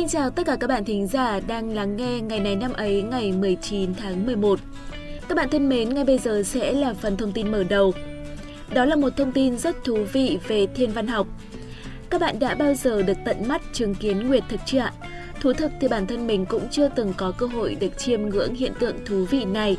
Xin chào tất cả các bạn thính giả đang lắng nghe ngày này năm ấy ngày 19 tháng 11. Các bạn thân mến, ngay bây giờ sẽ là phần thông tin mở đầu. Đó là một thông tin rất thú vị về thiên văn học. Các bạn đã bao giờ được tận mắt chứng kiến nguyệt thực chưa ạ? Thú thực thì bản thân mình cũng chưa từng có cơ hội được chiêm ngưỡng hiện tượng thú vị này.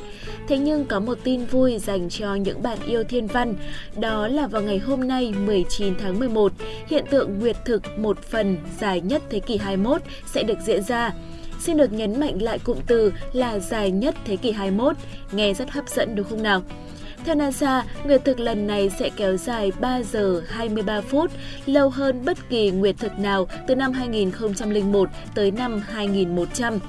Thế nhưng có một tin vui dành cho những bạn yêu thiên văn, đó là vào ngày hôm nay 19 tháng 11, hiện tượng nguyệt thực một phần dài nhất thế kỷ 21 sẽ được diễn ra. Xin được nhấn mạnh lại cụm từ là dài nhất thế kỷ 21, nghe rất hấp dẫn đúng không nào? Theo NASA, nguyệt thực lần này sẽ kéo dài 3 giờ 23 phút, lâu hơn bất kỳ nguyệt thực nào từ năm 2001 tới năm 2100.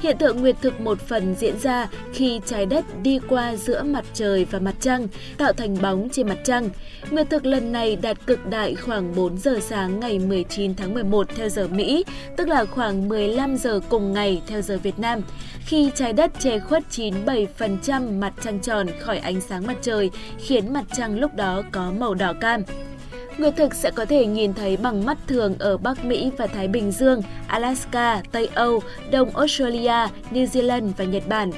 Hiện tượng nguyệt thực một phần diễn ra khi trái đất đi qua giữa mặt trời và mặt trăng, tạo thành bóng trên mặt trăng. Nguyệt thực lần này đạt cực đại khoảng 4 giờ sáng ngày 19 tháng 11 theo giờ Mỹ, tức là khoảng 15 giờ cùng ngày theo giờ Việt Nam, khi trái đất che khuất 97% mặt trăng tròn khỏi ánh sáng mặt trời, khiến mặt trăng lúc đó có màu đỏ cam. Người thực sẽ có thể nhìn thấy bằng mắt thường ở Bắc Mỹ và Thái Bình Dương, Alaska, Tây Âu, Đông Australia, New Zealand và Nhật Bản.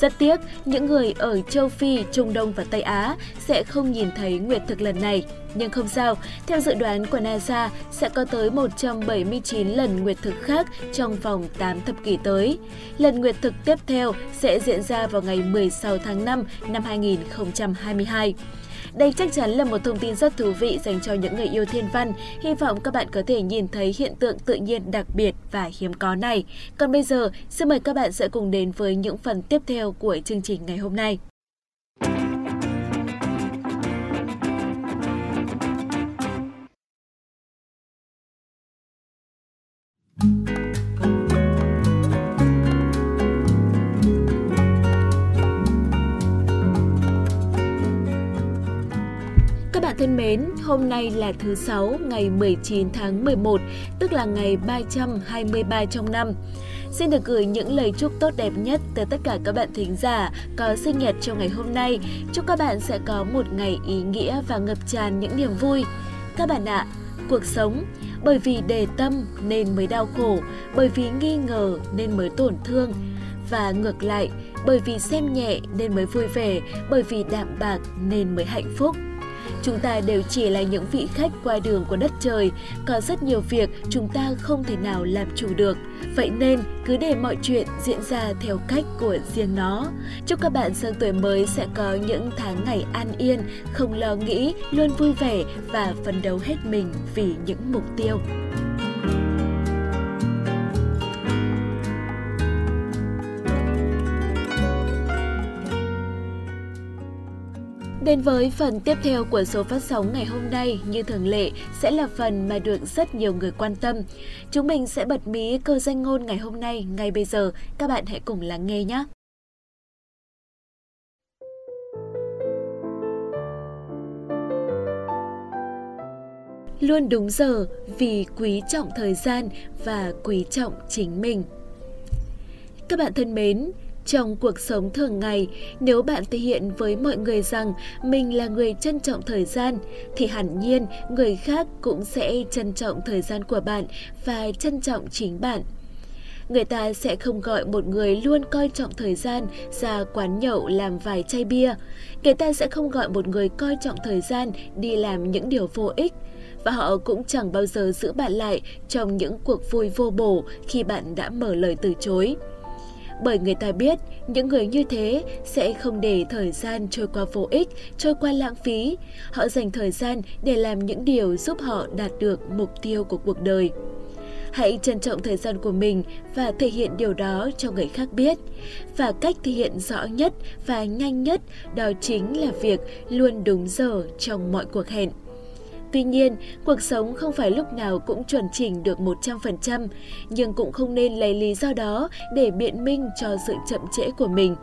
Rất tiếc, những người ở châu Phi, Trung Đông và Tây Á sẽ không nhìn thấy nguyệt thực lần này. Nhưng không sao, theo dự đoán của NASA, sẽ có tới 179 lần nguyệt thực khác trong vòng 8 thập kỷ tới. Lần nguyệt thực tiếp theo sẽ diễn ra vào ngày 16 tháng 5 năm 2022. Đây chắc chắn là một thông tin rất thú vị dành cho những người yêu thiên văn. Hy vọng các bạn có thể nhìn thấy hiện tượng tự nhiên đặc biệt và hiếm có này. Còn bây giờ, xin mời các bạn sẽ cùng đến với những phần tiếp theo của chương trình ngày hôm nay. Mến, hôm nay là thứ Sáu ngày 19 tháng 11, tức là ngày 323 trong năm. Xin được gửi những lời chúc tốt đẹp nhất tới tất cả các bạn thính giả có sinh nhật trong ngày hôm nay. Chúc các bạn sẽ có một ngày ý nghĩa và ngập tràn những niềm vui. Các bạn ạ, cuộc sống bởi vì đề tâm nên mới đau khổ, bởi vì nghi ngờ nên mới tổn thương và ngược lại, bởi vì xem nhẹ nên mới vui vẻ, bởi vì đạm bạc nên mới hạnh phúc. Chúng ta đều chỉ là những vị khách qua đường của đất trời, có rất nhiều việc chúng ta không thể nào làm chủ được. Vậy nên cứ để mọi chuyện diễn ra theo cách của riêng nó. Chúc các bạn sang tuổi mới sẽ có những tháng ngày an yên, không lo nghĩ, luôn vui vẻ và phấn đấu hết mình vì những mục tiêu. Đến với phần tiếp theo của số phát sóng ngày hôm nay, như thường lệ, sẽ là phần mà được rất nhiều người quan tâm. Chúng mình sẽ bật mí cơ danh ngôn ngày hôm nay, ngay bây giờ. Các bạn hãy cùng lắng nghe nhé! Luôn đúng giờ vì quý trọng thời gian và quý trọng chính mình. Các bạn thân mến, trong cuộc sống thường ngày, nếu bạn thể hiện với mọi người rằng mình là người trân trọng thời gian, thì hẳn nhiên người khác cũng sẽ trân trọng thời gian của bạn và trân trọng chính bạn. Người ta sẽ không gọi một người luôn coi trọng thời gian ra quán nhậu làm vài chai bia. Người ta sẽ không gọi một người coi trọng thời gian đi làm những điều vô ích và họ cũng chẳng bao giờ giữ bạn lại trong những cuộc vui vô bổ khi bạn đã mở lời từ chối bởi người ta biết những người như thế sẽ không để thời gian trôi qua vô ích, trôi qua lãng phí. Họ dành thời gian để làm những điều giúp họ đạt được mục tiêu của cuộc đời. Hãy trân trọng thời gian của mình và thể hiện điều đó cho người khác biết. Và cách thể hiện rõ nhất và nhanh nhất đó chính là việc luôn đúng giờ trong mọi cuộc hẹn. Tuy nhiên, cuộc sống không phải lúc nào cũng chuẩn chỉnh được 100%, nhưng cũng không nên lấy lý do đó để biện minh cho sự chậm trễ của mình.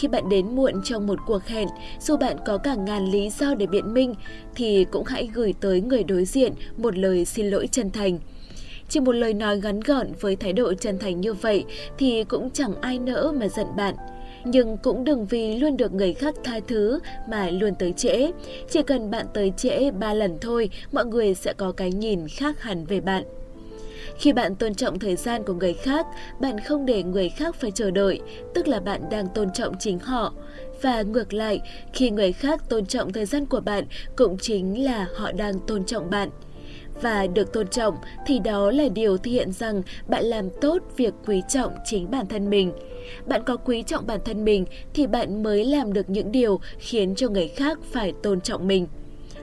Khi bạn đến muộn trong một cuộc hẹn, dù bạn có cả ngàn lý do để biện minh, thì cũng hãy gửi tới người đối diện một lời xin lỗi chân thành. Chỉ một lời nói ngắn gọn với thái độ chân thành như vậy thì cũng chẳng ai nỡ mà giận bạn nhưng cũng đừng vì luôn được người khác tha thứ mà luôn tới trễ. Chỉ cần bạn tới trễ ba lần thôi, mọi người sẽ có cái nhìn khác hẳn về bạn. Khi bạn tôn trọng thời gian của người khác, bạn không để người khác phải chờ đợi, tức là bạn đang tôn trọng chính họ. Và ngược lại, khi người khác tôn trọng thời gian của bạn cũng chính là họ đang tôn trọng bạn và được tôn trọng thì đó là điều thể hiện rằng bạn làm tốt việc quý trọng chính bản thân mình. Bạn có quý trọng bản thân mình thì bạn mới làm được những điều khiến cho người khác phải tôn trọng mình.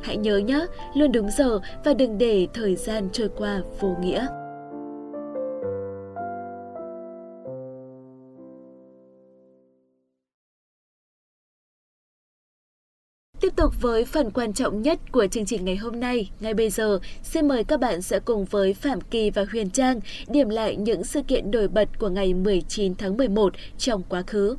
Hãy nhớ nhé, luôn đúng giờ và đừng để thời gian trôi qua vô nghĩa. Tiếp tục với phần quan trọng nhất của chương trình ngày hôm nay. Ngay bây giờ, xin mời các bạn sẽ cùng với Phạm Kỳ và Huyền Trang điểm lại những sự kiện nổi bật của ngày 19 tháng 11 trong quá khứ.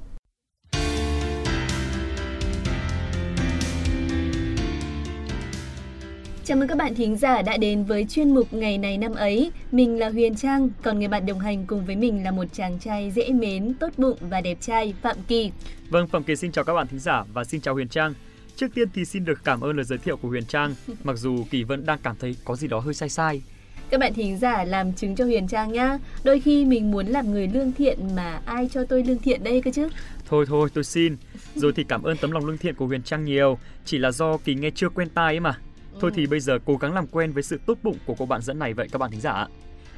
Chào mừng các bạn thính giả đã đến với chuyên mục Ngày này năm ấy. Mình là Huyền Trang, còn người bạn đồng hành cùng với mình là một chàng trai dễ mến, tốt bụng và đẹp trai, Phạm Kỳ. Vâng, Phạm Kỳ xin chào các bạn thính giả và xin chào Huyền Trang. Trước tiên thì xin được cảm ơn lời giới thiệu của Huyền Trang, mặc dù Kỳ vẫn đang cảm thấy có gì đó hơi sai sai. Các bạn thính giả làm chứng cho Huyền Trang nhá. Đôi khi mình muốn làm người lương thiện mà ai cho tôi lương thiện đây cơ chứ? Thôi thôi, tôi xin. Rồi thì cảm ơn tấm lòng lương thiện của Huyền Trang nhiều. Chỉ là do Kỳ nghe chưa quen tai ấy mà. Thôi thì bây giờ cố gắng làm quen với sự tốt bụng của cô bạn dẫn này vậy các bạn thính giả ạ.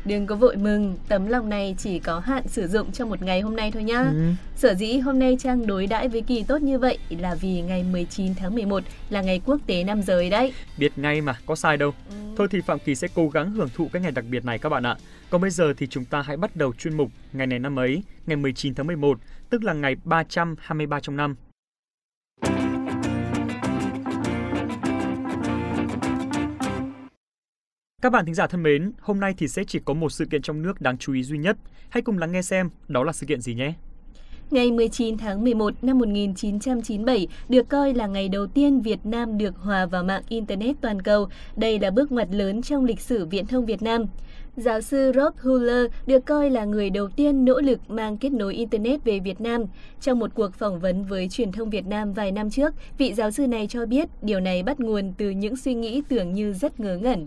Đừng có vội mừng, tấm lòng này chỉ có hạn sử dụng trong một ngày hôm nay thôi nhá. Ừ. Sở dĩ hôm nay Trang đối đãi với Kỳ tốt như vậy là vì ngày 19 tháng 11 là ngày quốc tế nam giới đấy. Biết ngay mà, có sai đâu. Ừ. Thôi thì Phạm Kỳ sẽ cố gắng hưởng thụ cái ngày đặc biệt này các bạn ạ. Còn bây giờ thì chúng ta hãy bắt đầu chuyên mục ngày này năm ấy, ngày 19 tháng 11, tức là ngày 323 trong năm. Các bạn thính giả thân mến, hôm nay thì sẽ chỉ có một sự kiện trong nước đáng chú ý duy nhất. Hãy cùng lắng nghe xem đó là sự kiện gì nhé. Ngày 19 tháng 11 năm 1997 được coi là ngày đầu tiên Việt Nam được hòa vào mạng Internet toàn cầu. Đây là bước ngoặt lớn trong lịch sử viễn thông Việt Nam. Giáo sư Rob Huller được coi là người đầu tiên nỗ lực mang kết nối Internet về Việt Nam. Trong một cuộc phỏng vấn với truyền thông Việt Nam vài năm trước, vị giáo sư này cho biết điều này bắt nguồn từ những suy nghĩ tưởng như rất ngớ ngẩn.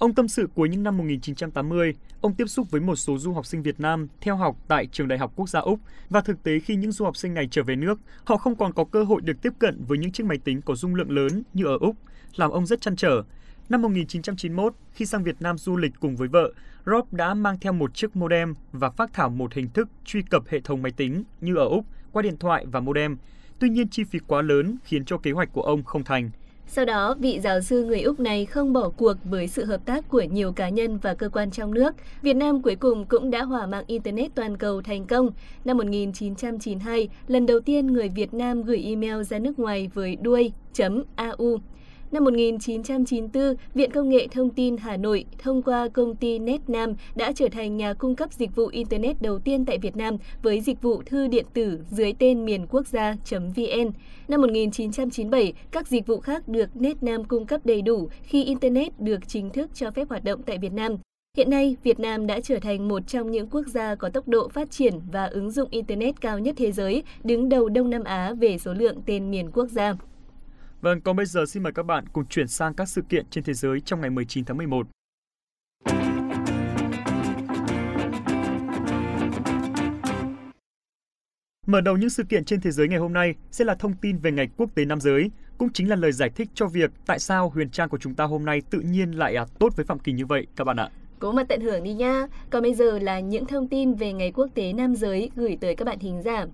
Ông tâm sự cuối những năm 1980, ông tiếp xúc với một số du học sinh Việt Nam theo học tại Trường Đại học Quốc gia Úc và thực tế khi những du học sinh này trở về nước, họ không còn có cơ hội được tiếp cận với những chiếc máy tính có dung lượng lớn như ở Úc, làm ông rất chăn trở. Năm 1991, khi sang Việt Nam du lịch cùng với vợ, Rob đã mang theo một chiếc modem và phát thảo một hình thức truy cập hệ thống máy tính như ở Úc qua điện thoại và modem. Tuy nhiên chi phí quá lớn khiến cho kế hoạch của ông không thành. Sau đó, vị giáo sư người Úc này không bỏ cuộc với sự hợp tác của nhiều cá nhân và cơ quan trong nước. Việt Nam cuối cùng cũng đã hòa mạng Internet toàn cầu thành công. Năm 1992, lần đầu tiên người Việt Nam gửi email ra nước ngoài với đuôi.au. Năm 1994, Viện Công nghệ Thông tin Hà Nội thông qua công ty NetNam đã trở thành nhà cung cấp dịch vụ Internet đầu tiên tại Việt Nam với dịch vụ thư điện tử dưới tên miền quốc gia.vn. Năm 1997, các dịch vụ khác được NetNam cung cấp đầy đủ khi Internet được chính thức cho phép hoạt động tại Việt Nam. Hiện nay, Việt Nam đã trở thành một trong những quốc gia có tốc độ phát triển và ứng dụng Internet cao nhất thế giới, đứng đầu Đông Nam Á về số lượng tên miền quốc gia. Vâng, còn bây giờ xin mời các bạn cùng chuyển sang các sự kiện trên thế giới trong ngày 19 tháng 11. Mở đầu những sự kiện trên thế giới ngày hôm nay sẽ là thông tin về Ngày Quốc tế Nam giới, cũng chính là lời giải thích cho việc tại sao huyền trang của chúng ta hôm nay tự nhiên lại à, tốt với Phạm Kỳ như vậy các bạn ạ. Cố mà tận hưởng đi nha. Còn bây giờ là những thông tin về Ngày Quốc tế Nam giới gửi tới các bạn thính giả.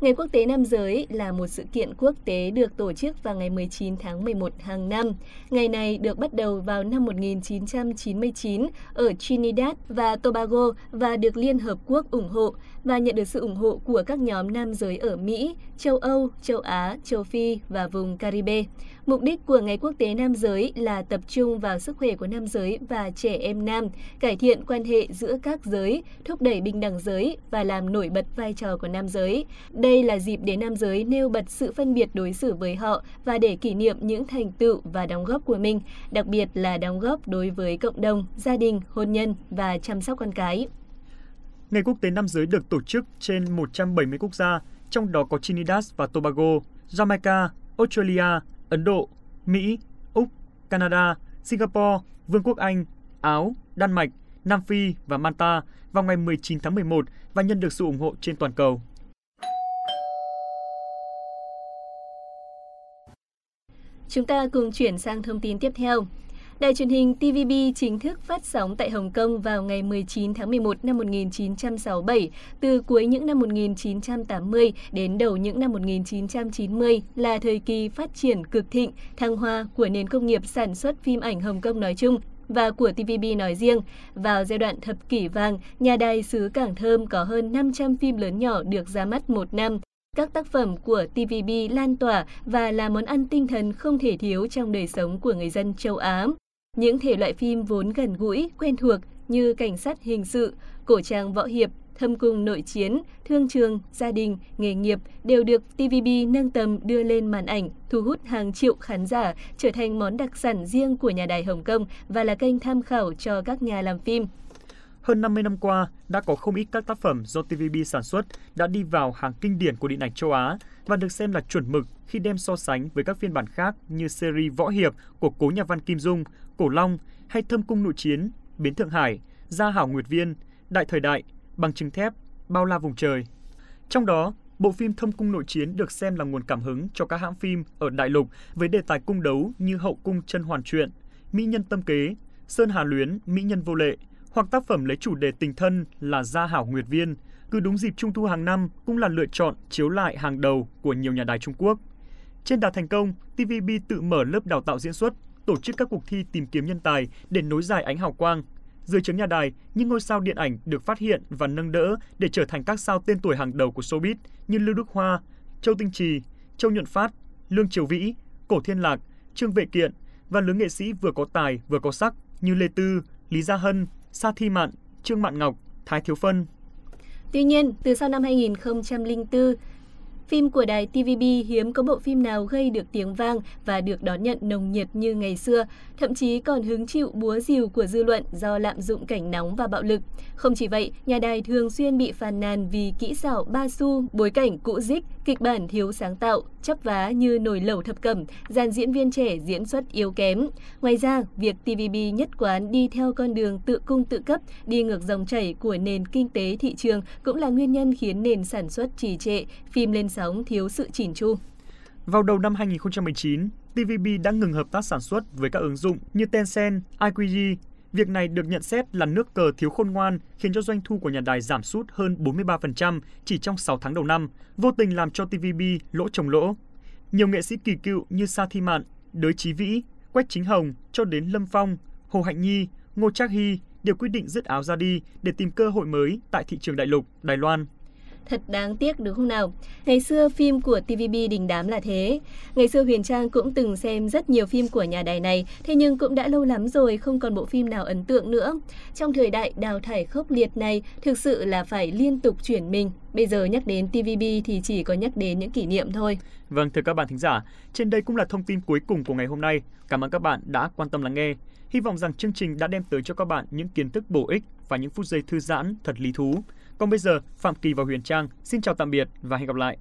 Ngày Quốc tế Nam giới là một sự kiện quốc tế được tổ chức vào ngày 19 tháng 11 hàng năm. Ngày này được bắt đầu vào năm 1999 ở Trinidad và Tobago và được Liên Hợp Quốc ủng hộ và nhận được sự ủng hộ của các nhóm nam giới ở Mỹ, châu Âu, châu Á, châu Phi và vùng Caribe. Mục đích của Ngày Quốc tế Nam giới là tập trung vào sức khỏe của nam giới và trẻ em nam, cải thiện quan hệ giữa các giới, thúc đẩy bình đẳng giới và làm nổi bật vai trò của nam giới. Đây là dịp để nam giới nêu bật sự phân biệt đối xử với họ và để kỷ niệm những thành tựu và đóng góp của mình, đặc biệt là đóng góp đối với cộng đồng, gia đình, hôn nhân và chăm sóc con cái. Ngày Quốc tế Nam giới được tổ chức trên 170 quốc gia, trong đó có Trinidad và Tobago, Jamaica, Australia, Ấn Độ, Mỹ, Úc, Canada, Singapore, Vương quốc Anh, Áo, Đan Mạch, Nam Phi và Manta vào ngày 19 tháng 11 và nhận được sự ủng hộ trên toàn cầu. Chúng ta cùng chuyển sang thông tin tiếp theo. Đài truyền hình TVB chính thức phát sóng tại Hồng Kông vào ngày 19 tháng 11 năm 1967. Từ cuối những năm 1980 đến đầu những năm 1990 là thời kỳ phát triển cực thịnh, thăng hoa của nền công nghiệp sản xuất phim ảnh Hồng Kông nói chung và của TVB nói riêng. Vào giai đoạn thập kỷ vàng, nhà đài xứ Cảng Thơm có hơn 500 phim lớn nhỏ được ra mắt một năm. Các tác phẩm của TVB lan tỏa và là món ăn tinh thần không thể thiếu trong đời sống của người dân châu Á. Những thể loại phim vốn gần gũi, quen thuộc như cảnh sát hình sự, cổ trang võ hiệp, thâm cung nội chiến, thương trường, gia đình, nghề nghiệp đều được TVB nâng tầm đưa lên màn ảnh, thu hút hàng triệu khán giả, trở thành món đặc sản riêng của nhà đài Hồng Kông và là kênh tham khảo cho các nhà làm phim. Hơn 50 năm qua, đã có không ít các tác phẩm do TVB sản xuất đã đi vào hàng kinh điển của điện ảnh châu Á và được xem là chuẩn mực khi đem so sánh với các phiên bản khác như series Võ Hiệp của cố nhà văn Kim Dung, Cổ Long hay Thâm Cung Nội Chiến, Bến Thượng Hải, Gia Hảo Nguyệt Viên, Đại Thời Đại, Bằng Chứng Thép, Bao La Vùng Trời. Trong đó, bộ phim Thâm Cung Nội Chiến được xem là nguồn cảm hứng cho các hãng phim ở đại lục với đề tài cung đấu như Hậu Cung Chân Hoàn Truyện, Mỹ Nhân Tâm Kế, Sơn Hà Luyến, Mỹ Nhân Vô Lệ, hoặc tác phẩm lấy chủ đề tình thân là Gia Hảo Nguyệt Viên, cứ đúng dịp Trung thu hàng năm cũng là lựa chọn chiếu lại hàng đầu của nhiều nhà đài Trung Quốc. Trên đà thành công, TVB tự mở lớp đào tạo diễn xuất, tổ chức các cuộc thi tìm kiếm nhân tài để nối dài ánh hào quang. Dưới chướng nhà đài, những ngôi sao điện ảnh được phát hiện và nâng đỡ để trở thành các sao tên tuổi hàng đầu của showbiz như Lưu Đức Hoa, Châu Tinh Trì, Châu Nhuận Phát, Lương Triều Vĩ, Cổ Thiên Lạc, Trương Vệ Kiện và lứa nghệ sĩ vừa có tài vừa có sắc như Lê Tư, Lý Gia Hân, Sa Thi Mạn, Trương Mạn Ngọc, Thái Thiếu Phân. Tuy nhiên, từ sau năm 2004, Phim của đài TVB hiếm có bộ phim nào gây được tiếng vang và được đón nhận nồng nhiệt như ngày xưa, thậm chí còn hứng chịu búa rìu của dư luận do lạm dụng cảnh nóng và bạo lực. Không chỉ vậy, nhà đài thường xuyên bị phàn nàn vì kỹ xảo ba xu, bối cảnh cũ dích, kịch bản thiếu sáng tạo, chấp vá như nồi lẩu thập cẩm, dàn diễn viên trẻ diễn xuất yếu kém. Ngoài ra, việc TVB nhất quán đi theo con đường tự cung tự cấp, đi ngược dòng chảy của nền kinh tế thị trường cũng là nguyên nhân khiến nền sản xuất trì trệ, phim lên sống thiếu sự chỉn chu. Vào đầu năm 2019, TVB đã ngừng hợp tác sản xuất với các ứng dụng như Tencent, IQG. Việc này được nhận xét là nước cờ thiếu khôn ngoan, khiến cho doanh thu của nhà đài giảm sút hơn 43% chỉ trong 6 tháng đầu năm, vô tình làm cho TVB lỗ trồng lỗ. Nhiều nghệ sĩ kỳ cựu như Sa Thi Mạn, Đới Chí Vĩ, Quách Chính Hồng cho đến Lâm Phong, Hồ Hạnh Nhi, Ngô Trác Hy đều quyết định dứt áo ra đi để tìm cơ hội mới tại thị trường đại lục, Đài Loan. Thật đáng tiếc đúng không nào? Ngày xưa phim của TVB đình đám là thế. Ngày xưa Huyền Trang cũng từng xem rất nhiều phim của nhà đài này, thế nhưng cũng đã lâu lắm rồi không còn bộ phim nào ấn tượng nữa. Trong thời đại đào thải khốc liệt này, thực sự là phải liên tục chuyển mình. Bây giờ nhắc đến TVB thì chỉ có nhắc đến những kỷ niệm thôi. Vâng, thưa các bạn thính giả, trên đây cũng là thông tin cuối cùng của ngày hôm nay. Cảm ơn các bạn đã quan tâm lắng nghe. Hy vọng rằng chương trình đã đem tới cho các bạn những kiến thức bổ ích và những phút giây thư giãn thật lý thú. Còn bây giờ, Phạm Kỳ và Huyền Trang xin chào tạm biệt và hẹn gặp lại.